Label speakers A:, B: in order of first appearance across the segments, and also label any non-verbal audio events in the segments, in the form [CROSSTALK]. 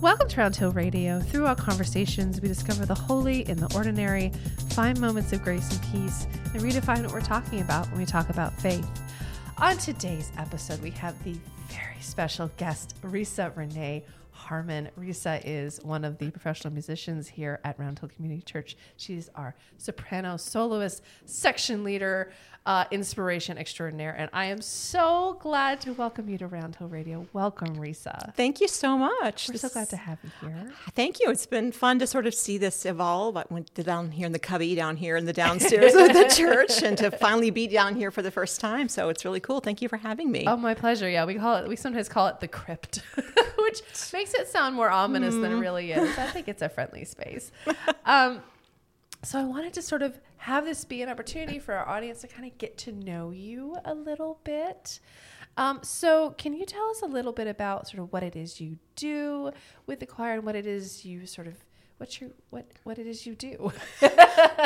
A: Welcome to Round Hill Radio. Through our conversations, we discover the holy in the ordinary, find moments of grace and peace, and redefine what we're talking about when we talk about faith. On today's episode, we have the very special guest, Risa Renae Harman. Risa is one of the professional musicians here at Round Hill Community Church. She's our soprano soloist, section leader, uh, inspiration extraordinaire. And I am so glad to welcome you to Round Hill Radio. Welcome, Risa.
B: Thank you so much.
A: We're
B: This
A: so glad to have you here.
B: Thank you. It's been fun to sort of see this evolve. I went down here in the cubby, down here in the downstairs [LAUGHS] of the church, and to finally be down here for the first time. So it's really cool. Thank you for having me.
A: Oh, my pleasure. Yeah, we call it. We sometimes call it the crypt, [LAUGHS] which makes it sound more ominous than it really is. I think it's a friendly space. [LAUGHS] Um, so I wanted to sort of have this be an opportunity for our audience to kind of get to know you a little bit. Um, so can you tell us a little bit about sort of what it is you do with the choir and what it is you sort of what's your what what it is you do? [LAUGHS]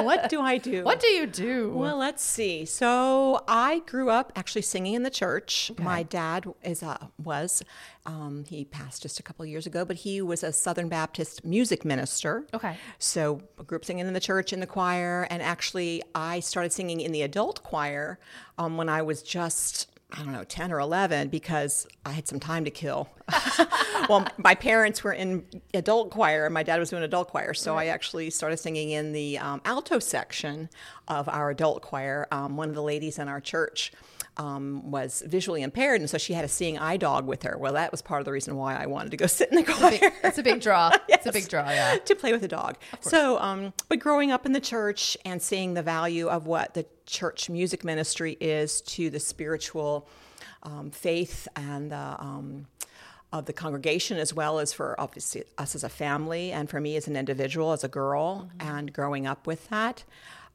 B: what do I do?
A: what do you do?
B: Well, let's see. So I grew up actually singing in the church. My dad is a was um, he passed just a couple of years ago, but he was a Southern Baptist music minister.
A: Okay.
B: So I grew up singing in the church in the choir, and actually I started singing in the adult choir um, when I was just. I don't know, 10 or 11, because I had some time to kill. [LAUGHS] well, my parents were in adult choir, and my dad was doing adult choir. So I actually started singing in the um, alto section of our adult choir. Um, one of the ladies in our church um, was visually impaired, and so she had a seeing eye dog with her. Well, that was part of the reason why I wanted to go [LAUGHS] sit in the choir
A: It's a big draw. [LAUGHS] It's a big draw. Yeah.
B: to play with a dog. So, um, but growing up in the church and seeing the value of what the church music ministry is to the spiritual um, faith and the um, of the congregation, as well as for obviously us as a family, and for me as an individual, as a girl, and growing up with that.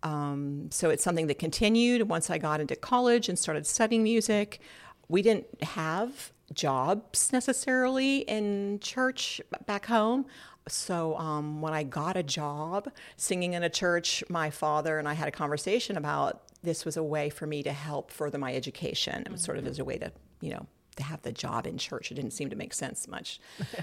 B: Um, so it's something that continued once I got into college and started studying music. We didn't have jobs necessarily in church back home. So um, when I got a job singing in a church, my father and I had a conversation about this was a way for me to help further my education. It was sort of as a way to, you know, to have the job in church. It didn't seem to make sense much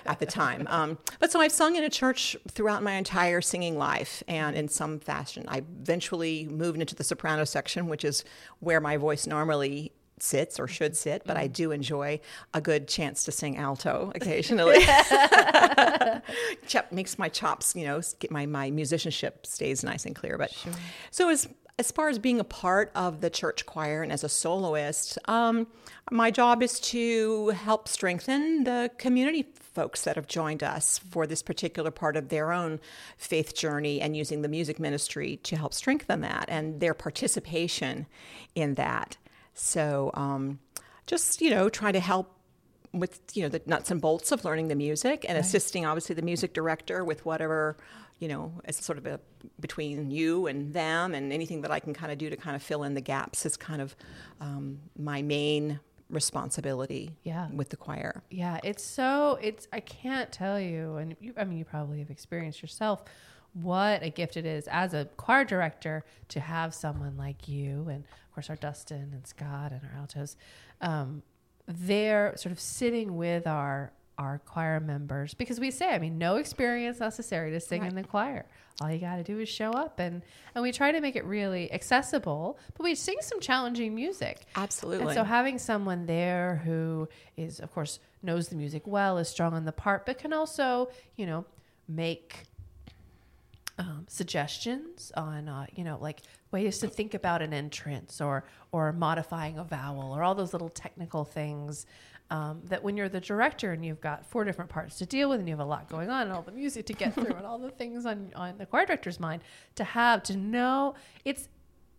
B: at the time. Um, but so I've sung in a church throughout my entire singing life, and in some fashion, I eventually moved into the soprano section, which is where my voice normally sits or should sit. But I do enjoy a good chance to sing alto [LAUGHS] occasionally. [LAUGHS] Chop makes my chops, you know, get my my musicianship stays nice and clear. But so as as far as being a part of the church choir and as a soloist, um, my job is to help strengthen the community folks that have joined us for this particular part of their own faith journey and using the music ministry to help strengthen that and their participation in that. So um, just, you know, try to help with you know the nuts and bolts of learning the music and assisting obviously the music director with whatever you know as sort of a between you and them and anything that I can kind of do to kind of fill in the gaps is kind of um, my main responsibility
A: Yeah.
B: with the choir.
A: Yeah, it's so it's I can't tell you and you I mean you probably have experienced yourself what a gift it is as a choir director to have someone like you and of course our Dustin and Scott and our altos um they're sort of sitting with our our choir members because we say I mean no experience necessary to sing in the choir. All you got to do is show up and and we try to make it really accessible, but we sing some challenging music.
B: Absolutely.
A: And so having someone there who is, of course, knows the music well, is strong on the part, but can also, you know, make um, suggestions on, uh, you know, like ways to think about an entrance or or modifying a vowel or all those little technical things. Um, that when you're the director and you've got four different parts to deal with and you have a lot going on and all the music to get through and all the things on, on the choir director's mind to have to know it's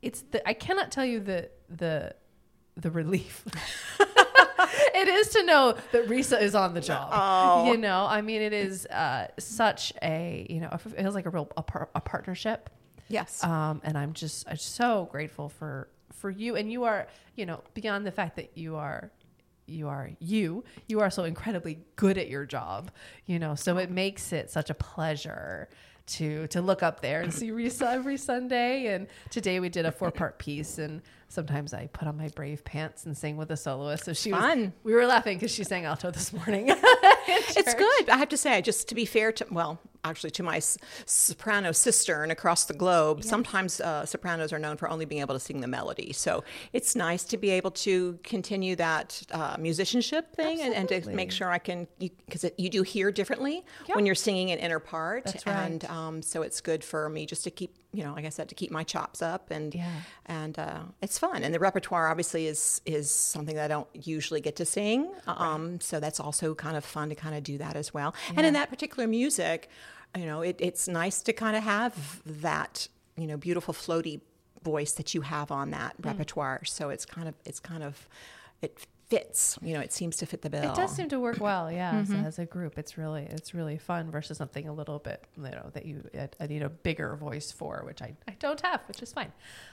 A: it's the I cannot tell you the the the relief [LAUGHS] it is to know that Risa is on the job.
B: Oh.
A: You know, I mean, it is uh, such a you know, it feels like a real a, par- a partnership.
B: Yes.
A: Um, and I'm just I'm so grateful for for you, and you are you know beyond the fact that you are you are you you are so incredibly good at your job you know so it makes it such a pleasure to to look up there and see Risa [LAUGHS] every Sunday. And today we did a four part piece, and sometimes I put on my brave pants and sing with a soloist. So she
B: Fun.
A: was. We were laughing because she sang alto this morning. [LAUGHS]
B: It's good. I have to say, just to be fair to, well, actually to my soprano sister and across the globe, sometimes uh, sopranos are known for only being able to sing the melody. So it's nice to be able to continue that uh, musicianship thing and, and to make sure I can, because you do hear differently
A: Yeah.
B: when you're singing an inner part.
A: That's right.
B: And um, so it's good for me just to keep, you know, like I said, to keep my chops up and
A: Yeah.
B: and uh, it's fun. And the repertoire obviously is is something that I don't usually get to sing. Um, so that's also kind of fun to kind of do that as well. And in that particular music, you know, it, it's nice to kind of have that you know beautiful floaty voice that you have on that
A: Mm.
B: repertoire. So it's kind of it's kind of it fits. You know, it seems to fit the bill.
A: It does seem to work well, yeah. as-
B: Mm-hmm.
A: As, a group, it's really it's really fun versus something a little bit you know that you I- I need a bigger voice for, which I, I don't have, which is fine.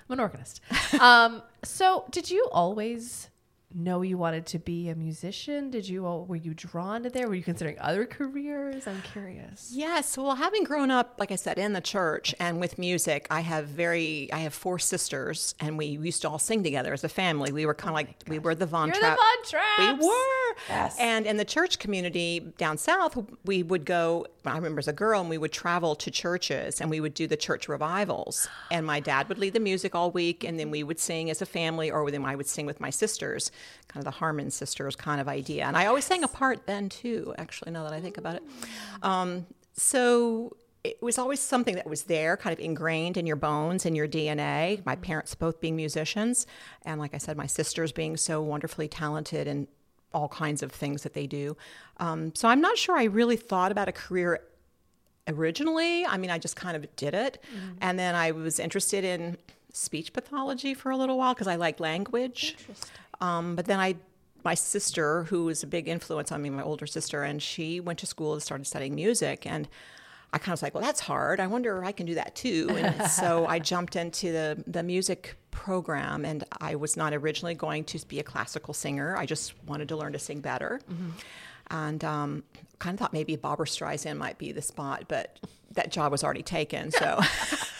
A: I'm an organist. [LAUGHS] um, so, did you always know you wanted to be a musician? Did you al- were you drawn to there? Were you considering other careers? I'm curious.
B: Yes, well, having grown up, like I said, in the church and with music, I have very, I have four sisters, and we used to all sing together as a family. We were kind of oh like, we were the Von
A: You're
B: Trapp.
A: the Von Trapps.
B: We were.
A: Yes.
B: And in the church community down south, we would go. I remember as a girl, and we would travel to churches, and we would do the church revivals. And my dad would lead the music all week, and then we would sing as a family, or then I would sing with my sisters, kind of the Harman sisters kind of idea. And I always sang a part then too. Actually, now that I think about it, um, so it was always something that was there, kind of ingrained in your bones and your DNA. My parents both being musicians, and like I said, my sisters being so wonderfully talented and all kinds of things that they do. Um, so I'm not sure I really thought about a career originally. I mean, I just kind of did it. And then I was interested in speech pathology for a little while because I like language. Um, but then I, my sister, who was a big influence on me, my older sister, and she went to school and started studying music. And I kind of was like, well, that's hard. I wonder if I can do that too. And so [LAUGHS] I jumped into the, the music program, and I was not originally going to be a classical singer. I just wanted to learn to sing better. And um, kind of thought maybe Barbra Streisand might be the spot, but that job was already taken. So, [LAUGHS]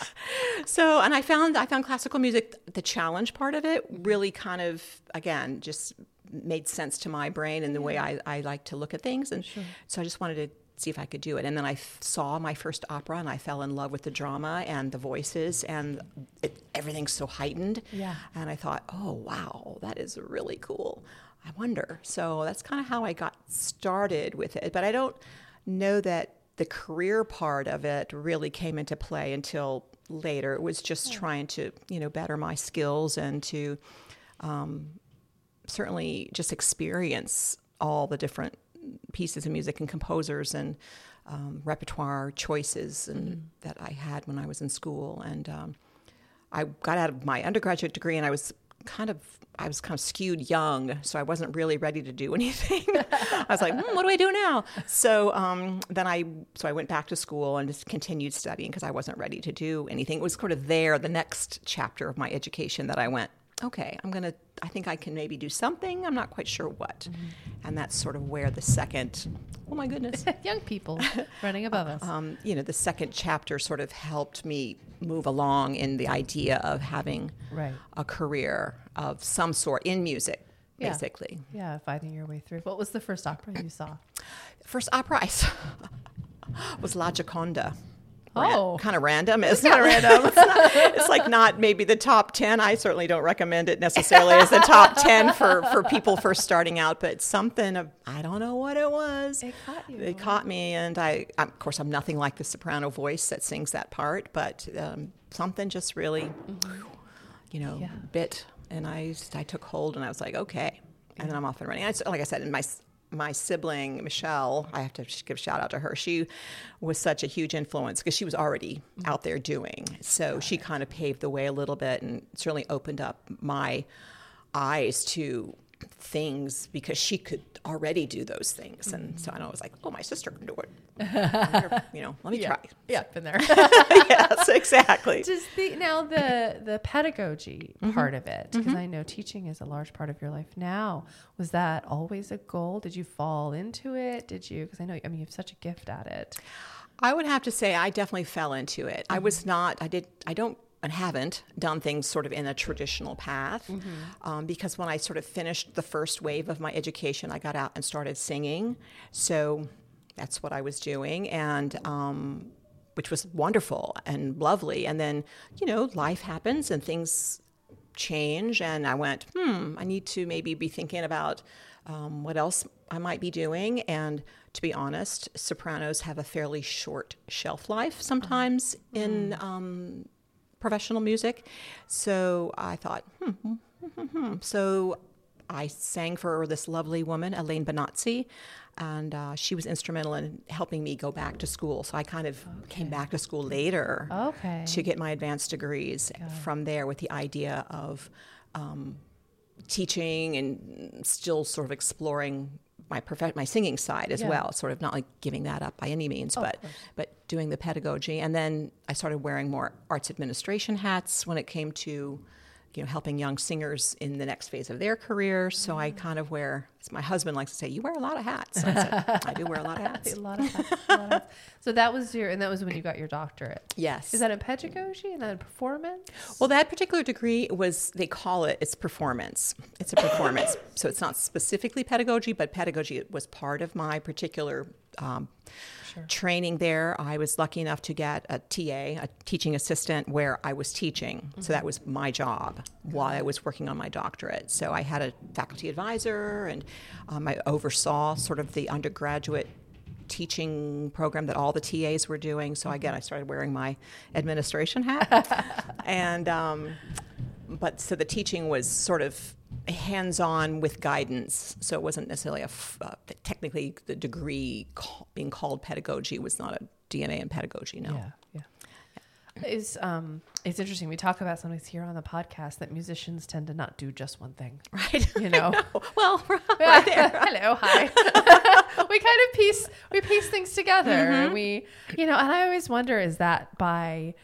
B: so and I found I found classical music the challenge part of it really kind of again just made sense to my brain and the way I, I like to look at things, and so I just wanted to see if I could do it. And then I f- saw my first opera, and I fell in love with the drama and the voices, and it, everything's so heightened.
A: Yeah.
B: And I thought, oh wow, that is really cool. I wonder. So that's kind of how I got started with it. But I don't know that the career part of it really came into play until later. It was just trying to, you know, better my skills and to um, certainly just experience all the different pieces of music and composers and um, repertoire choices and that I had when I was in school. And um, I got out of my undergraduate degree and I was kind of I was kind of skewed young, so I wasn't really ready to do [LAUGHS] anything. I was like, hmm, what do I do now? So um, then I so I went back to school and just continued studying because I wasn't ready to do anything. It was sort of there, the next chapter of my education that I went, okay, I'm gonna. I think I can maybe do something. I'm not quite sure what, and that's sort of where the second. Oh my goodness. [LAUGHS]
A: Young people running above [LAUGHS] us.
B: um, you know, the second chapter sort of helped me move along in the idea of having
A: Right.
B: a career of some sort in music,
A: Yeah.
B: basically.
A: yeah, finding your way through. What was the first opera you saw?
B: First opera I saw [LAUGHS] was La Gioconda.
A: Oh.
B: kind of random. It's not
A: random.
B: it's, not- it's like not maybe the top ten. I certainly don't recommend it necessarily as the top ten for for people first starting out. But something of, I don't know what it was.
A: It caught you.
B: It caught me, and I of course I'm nothing like the soprano voice that sings that part, but um, something just really, you know,
A: Yeah.
B: bit, and I I took hold, and I was like, okay, and then I'm off and running. It's, like I said, in my my sibling Michelle, I have to give a shout out to her. She was such a huge influence because she was already out there doing. So she kind of paved the way a little bit and certainly opened up my eyes to things because she could already do those things. And so I was like, oh, my sister can do it. [LAUGHS] You know, let me
A: yeah.
B: try.
A: Yeah, been there. [LAUGHS]
B: yes, exactly.
A: Does the now the the pedagogy
B: Mm-hmm.
A: part of it? Because I know teaching is a large part of your life now. Was that always a goal? Did you fall into it? Did you? Because I know I mean you have such a gift at it.
B: I would have to say I definitely fell into it. I was not. I did. I don't and haven't done things sort of in a traditional path um, because when I sort of finished the first wave of my education, I got out and started singing. So that's what I was doing, and um, which was wonderful and lovely. And then you know life happens and things change, and I went, hmm, I need to maybe be thinking about um, what else I might be doing. And to be honest, sopranos have a fairly short shelf life sometimes in um, professional music. So I thought, hmm, hmm, hmm, hmm. so I sang for this lovely woman, Elaine Bonazzi, and uh, she was instrumental in helping me go back to school. So I kind of came back to school later
A: Okay.
B: to get my advanced degrees from there with the idea of um, teaching and still sort of exploring my prof- my singing side as
A: Yeah.
B: well sort of not like giving that up by any means but but doing the pedagogy and then I started wearing more arts administration hats when it came to you know helping young singers in the next phase of their career so I mm-hmm. kind of wear as my husband likes to say you wear a lot of hats I, said, [LAUGHS] I do wear a lot of [LAUGHS] hats
A: A lot of hats, a lot of hats. So that was your, and that was when you got your doctorate.
B: yes
A: Is that in pedagogy and then performance?
B: Well, that particular degree was, they call it, it's performance. It's a performance. [LAUGHS] so it's not specifically pedagogy, but pedagogy was part of my particular um, training there. I was lucky enough to get a TA, a teaching assistant, where I was teaching. So that was my job while I was working on my doctorate. So I had a faculty advisor and um, I oversaw sort of the undergraduate teaching program that all the TAs were doing. So again, I started wearing my administration hat, [LAUGHS] and um, but so the teaching was sort of hands-on with guidance. So it wasn't necessarily a f- uh, technically the degree being called pedagogy was not a DMA in pedagogy. No.
A: Yeah, yeah. It's um, it's interesting. We talk about sometimes here on the podcast that musicians tend to not do just one thing. [LAUGHS]
B: Right.
A: You know.
B: Well, [LAUGHS]
A: right there. [LAUGHS] Hello, hi. we kind of piece we piece things together. And we, you know, and I always wonder: is that by,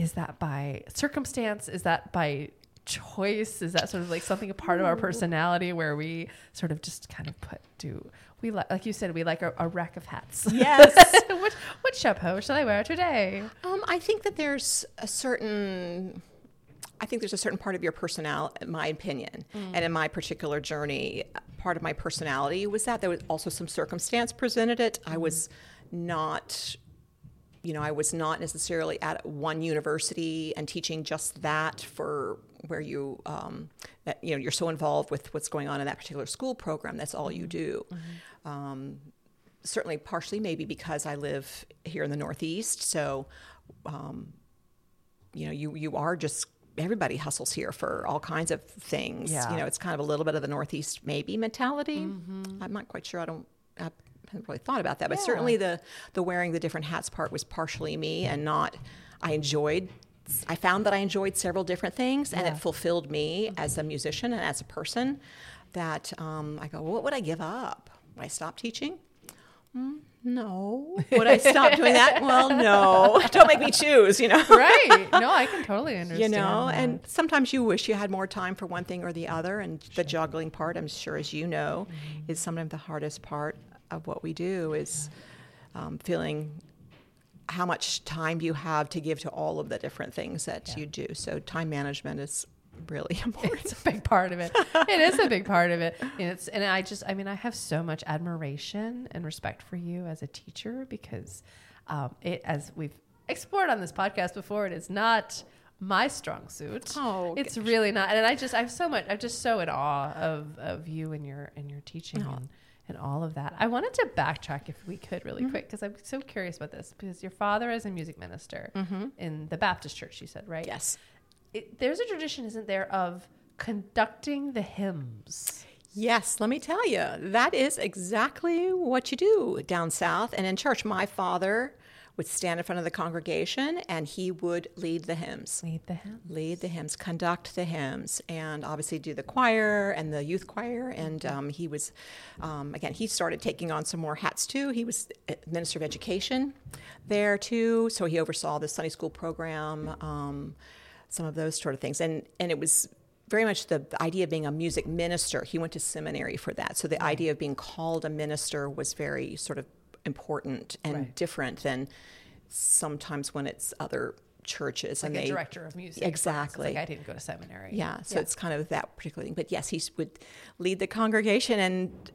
A: is that by circumstance? Is that by choice? Is that sort of like something a part of our personality where we sort of just kind of put do we like like you said we like a, a rack of hats. [LAUGHS]
B: Yes.
A: what what chapeau should I wear today?
B: Um, I think that there's a certain, I think there's a certain part of your personality, in my opinion, and in my particular journey, part of my personality was that there was also some circumstance presented it. I was not, you know, I was not necessarily at one university and teaching just that for where you, um, that you know, you're so involved with what's going on in that particular school program. That's all you do. Um, certainly partially maybe because I live here in the Northeast. So, um, you know, you, you are just, everybody hustles here for all kinds of things.
A: Yeah.
B: You know, it's kind of a little bit of the Northeast maybe mentality. I'm not quite sure. I don't, I haven't really thought about that, but
A: Yeah.
B: certainly the, the wearing the different hats part was partially me and not, I enjoyed I found that I enjoyed several different things, and
A: Yeah.
B: it fulfilled me as a musician and as a person. That um, I go, what would I give up? Would I stop teaching? Mm, no. Would I stop doing that? [LAUGHS] Well, no. [LAUGHS] Don't make me choose. You know.
A: right. No, I can [LAUGHS] totally understand.
B: You know,
A: that.
B: and sometimes you wish you had more time for one thing or the other, and the juggling part, I'm sure, as you know,
A: Mm-hmm.
B: is sometimes the hardest part of what we do is um, feeling how much time you have to give to all of the different things that you do. So time management is really [LAUGHS] important.
A: it's a big part of it. It is a big part of it. And it's and I just I mean I have so much admiration and respect for you as a teacher because um, it as we've explored on this podcast before, it is not my strong suit.
B: Oh,
A: it's really not. And I just I'm so much I'm just so in awe of of you and your and your teaching and, and all of that. I wanted to backtrack if we could really mm-hmm. quick because I'm so curious about this because your father is a music minister mm-hmm. in the Baptist church. You said right?
B: yes.
A: it, there's a tradition, isn't there, of conducting the hymns?
B: Yes, let me tell you, that is exactly what you do down south and in church. My father would stand in front of the congregation and he would lead the hymns.
A: Lead the hymns.
B: lead the hymns, conduct the hymns, and obviously do the choir and the youth choir. And um, he was, um, again, he started taking on some more hats too. He was minister of education there too, so he oversaw the Sunday school program, um, some of those sort of things. And and it was very much the, the idea of being a music minister. He went to seminary for that, so the idea of being called a minister was very sort of important and
A: Right.
B: different than sometimes when it's other churches
A: like
B: and
A: a
B: they
A: director of music.
B: Exactly.
A: Like I didn't go to seminary.
B: yeah so it's kind of that particular thing but yes he would lead the congregation and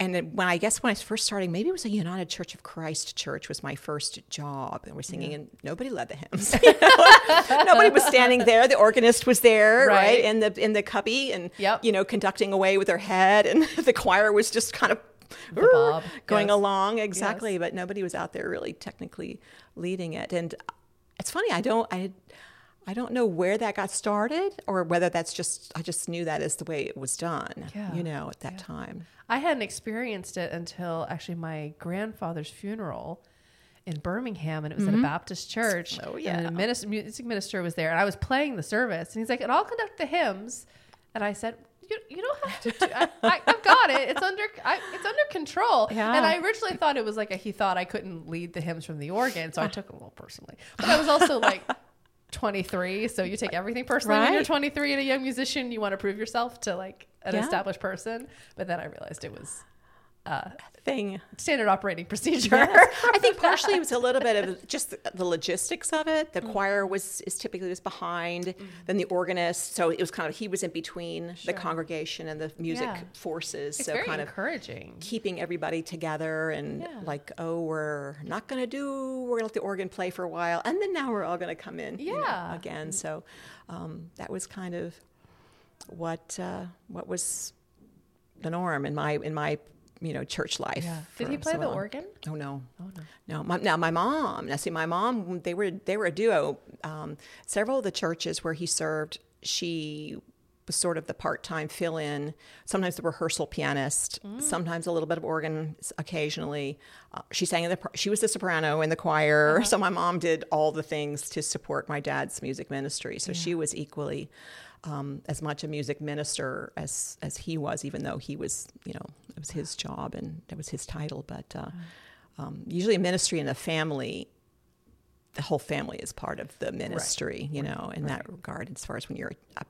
B: and when I guess when I was first starting, maybe it was a United Church of Christ church was my first job, and we're singing, and nobody led the hymns. [LAUGHS] you know? nobody was standing there. The organist was there, right,
A: Right.
B: in the in the cubby, and
A: Yep.
B: you know, conducting away with their head, and [LAUGHS] the choir was just kind of
A: bob,
B: going
A: yes.
B: along exactly, but nobody was out there really technically leading it. And it's funny, I don't, I, I don't know where that got started, or whether that's just I just knew that is the way it was done,
A: Yeah.
B: you know, at that time.
A: I hadn't experienced it until actually my grandfather's funeral in Birmingham, and it was at a mm-hmm. Baptist church.
B: Oh,
A: And
B: yeah.
A: the minister, music minister was there, and I was playing the service, and he's like, "And I'll conduct the hymns," and I said. You, you don't have to. Do, I, I, I've got it. It's under. I, it's under control.
B: Yeah.
A: And I originally thought it was like a, he thought I couldn't lead the hymns from the organ, so I oh. took it a little personally. But I was also like [LAUGHS] 23, so you take everything personally when you're 23 and a young musician. You want to prove yourself to like an
B: Yeah.
A: established person. But then I realized it was uh,
B: Thing.
A: standard operating procedure.
B: Yes. I think [LAUGHS] partially it was a little bit of just the, the logistics of it.
A: Mm-hmm.
B: The choir was is typically was behind, then the organist. So it was kind of he was in between the congregation and the music
A: Yeah.
B: forces.
A: It's
B: so kind of
A: encouraging.
B: keeping everybody together and
A: Yeah.
B: like, oh, we're not going to do, we're going to let the organ play for a while. And then now we're all going to come in you know,
A: Yeah.
B: again. So um, that was kind of what, uh, what was the norm in my, in my, you know, church life.
A: Yeah. Did he play
B: so
A: the
B: long.
A: organ?
B: Oh no,
A: Oh no.
B: no. My, now my mom. Now see, my mom. They were they were a duo. Um, several of the churches where he served, she was sort of the part time fill in. Sometimes the rehearsal pianist. Sometimes a little bit of organ. Occasionally, uh, she sang in the. She was the soprano in the choir. So my mom did all the things to support my dad's music ministry. So she was equally. Um, as much a music minister as as he was, even though he was, you know, it was his job and that was his title. But uh, um, usually, a ministry in a family, the whole family is part of the ministry, you know, in that regard. As far as when you're a,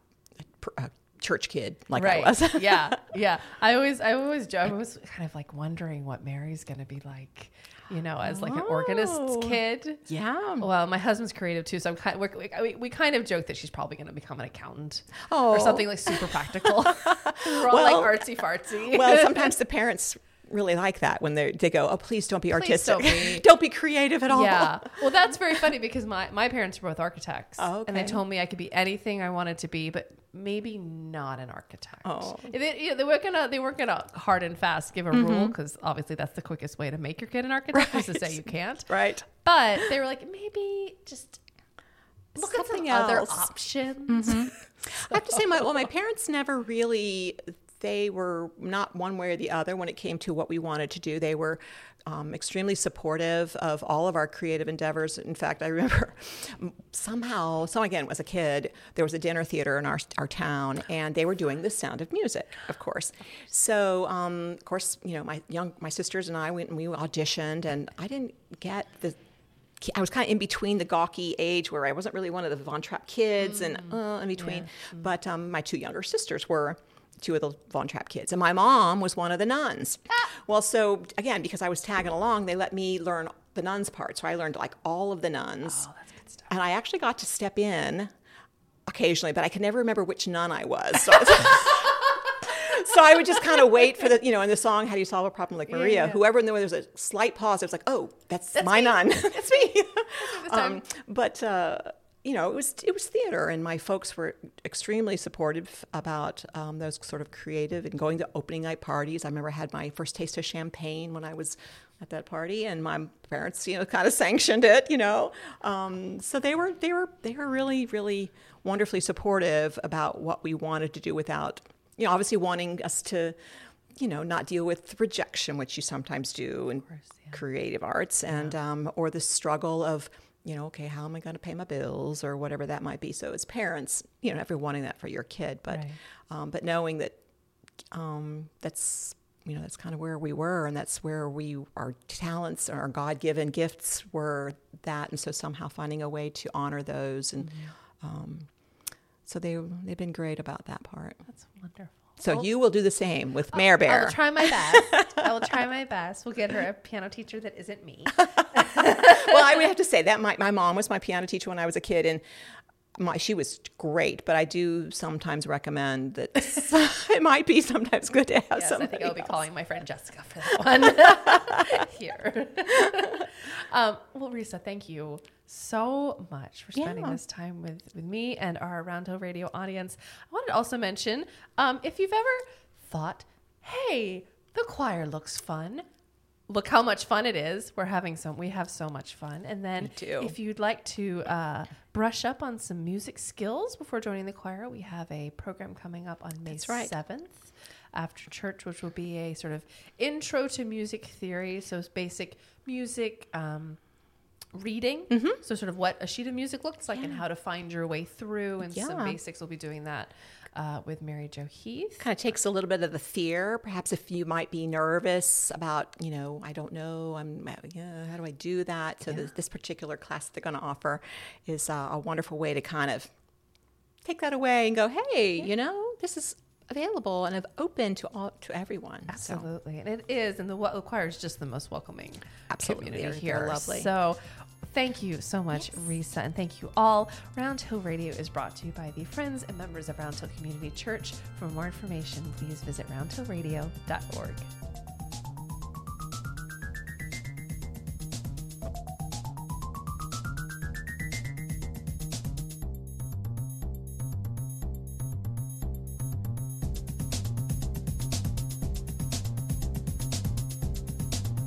B: a, a church kid like
A: right.
B: I was. [LAUGHS]
A: yeah. Yeah. I always, I always, I was kind of like wondering what Mary's going to be like, you know, as like an organist's
B: Oh.
A: kid.
B: yeah.
A: Well, my husband's creative too, so I'm kind. We're, we, we kind of joke that she's probably going to become an accountant
B: Oh.
A: or something like super practical. [LAUGHS] We're all
B: Well-
A: like artsy fartsy.
B: well, [LAUGHS] sometimes the parents really like that when they they go, "Oh, please don't be artistic.
A: don't be." [LAUGHS]
B: don't be creative at all."
A: Yeah. Well, that's very funny because my, my parents were both architects.
B: Oh,
A: And they told me I could be anything I wanted to be, but maybe not an architect.
B: Oh.
A: They, you know, they weren't gonna they weren't gonna hard and fast give a
B: Mm-hmm.
A: rule because obviously that's the quickest way to make your kid an architect is to say you can't.
B: Right.
A: But they were like, maybe just look
B: Something
A: at some other
B: else. Mm-hmm.
A: options. [LAUGHS]
B: I have to say, my well, my parents never really. They were not one way or the other when it came to what we wanted to do. They were um, extremely supportive of all of our creative endeavors. In fact, I remember [LAUGHS] somehow, so again, as a kid, there was a dinner theater in our our town, and they were doing The Sound of Music, of course. So, um, of course, you know, my young my sisters and I went and we auditioned, and I didn't get the I was kind of in between the gawky age where I wasn't really one of the Von Trapp kids and uh, in between. But um, my two younger sisters were two of the Von Trapp kids. And my mom was one of the nuns. Well, so again, because I was tagging along, they let me learn the nuns part. So I learned like all of the nuns.
A: Oh, that's good stuff.
B: And I actually got to step in occasionally, but I could never remember which nun I was. So, [LAUGHS] [LAUGHS] so I would just kind of wait for the, you know, in the song, How Do You Solve a Problem Like Maria?
A: yeah.
B: Whoever, and then there was a slight pause. It was like, oh, that's, my
A: me.
B: nun. [LAUGHS] that's me.
A: time.
B: Um, but, uh, you know, it was it was theater, and my folks were extremely supportive about um, those sort of creative and going to opening night parties. I remember I had my first taste of champagne when I was at that party, and my parents, you know, kind of [LAUGHS] sanctioned it. You know, um, so they were they were they were really really wonderfully supportive about what we wanted to do without, you know, obviously wanting us to, you know, not deal with rejection, which you sometimes do in creative arts, and um, or the struggle of you know, okay, how am I going to pay my bills or whatever that might be. So as parents, you know, if you're wanting that for your kid, but
A: Right.
B: um, but knowing that um, that's you know that's kind of where we were, and that's where we our talents, our God given gifts were that, and so somehow finding a way to honor those, and um, so they they've been great about that part.
A: That's wonderful.
B: So you will do the same with Mare Bear.
A: I
B: Bear.
A: will try my best. I will try [LAUGHS] my best. We'll get her a piano teacher that isn't me. [LAUGHS]
B: well, I would have to say that my, my mom was my piano teacher when I was a kid, and my, she was great. But I do sometimes recommend that [LAUGHS] it might be sometimes good to have
A: Yes, I think I'll be
B: else.
A: calling my friend Jessica for that one here. um, well, Risa, thank you so much for spending
B: Yeah.
A: this time with, with me and our Roundhill Radio audience. I wanted to also mention um, if you've ever thought, hey, the choir looks fun. Look how much fun it is. We're having some. We have so much fun. And then, if you'd like to uh, brush up on some music skills before joining the choir, we have a program coming up on May
B: right.
A: 7th after church, which will be a sort of intro to music theory. So it's basic music um, reading.
B: Mm-hmm.
A: So sort of what a sheet of music looks like and how to find your way through and some basics. We'll be doing that uh, with Mary Jo Heath.
B: kind of takes a little bit of the fear. Perhaps if you might be nervous about, you know, I don't know, I'm, yeah, how do I do that? So this, this particular class they're going to offer is uh, a wonderful way to kind of take that away and go, hey, you know, this is available and open to all to everyone. So
A: Absolutely, and it is, and the what choir is just the most welcoming
B: Absolutely.
A: community here.
B: lovely.
A: So, thank you so much, Risa, and thank you all. Round Hill Radio is brought to you by the friends and members of Round Hill Community Church. For more information, please visit roundhillradio.org.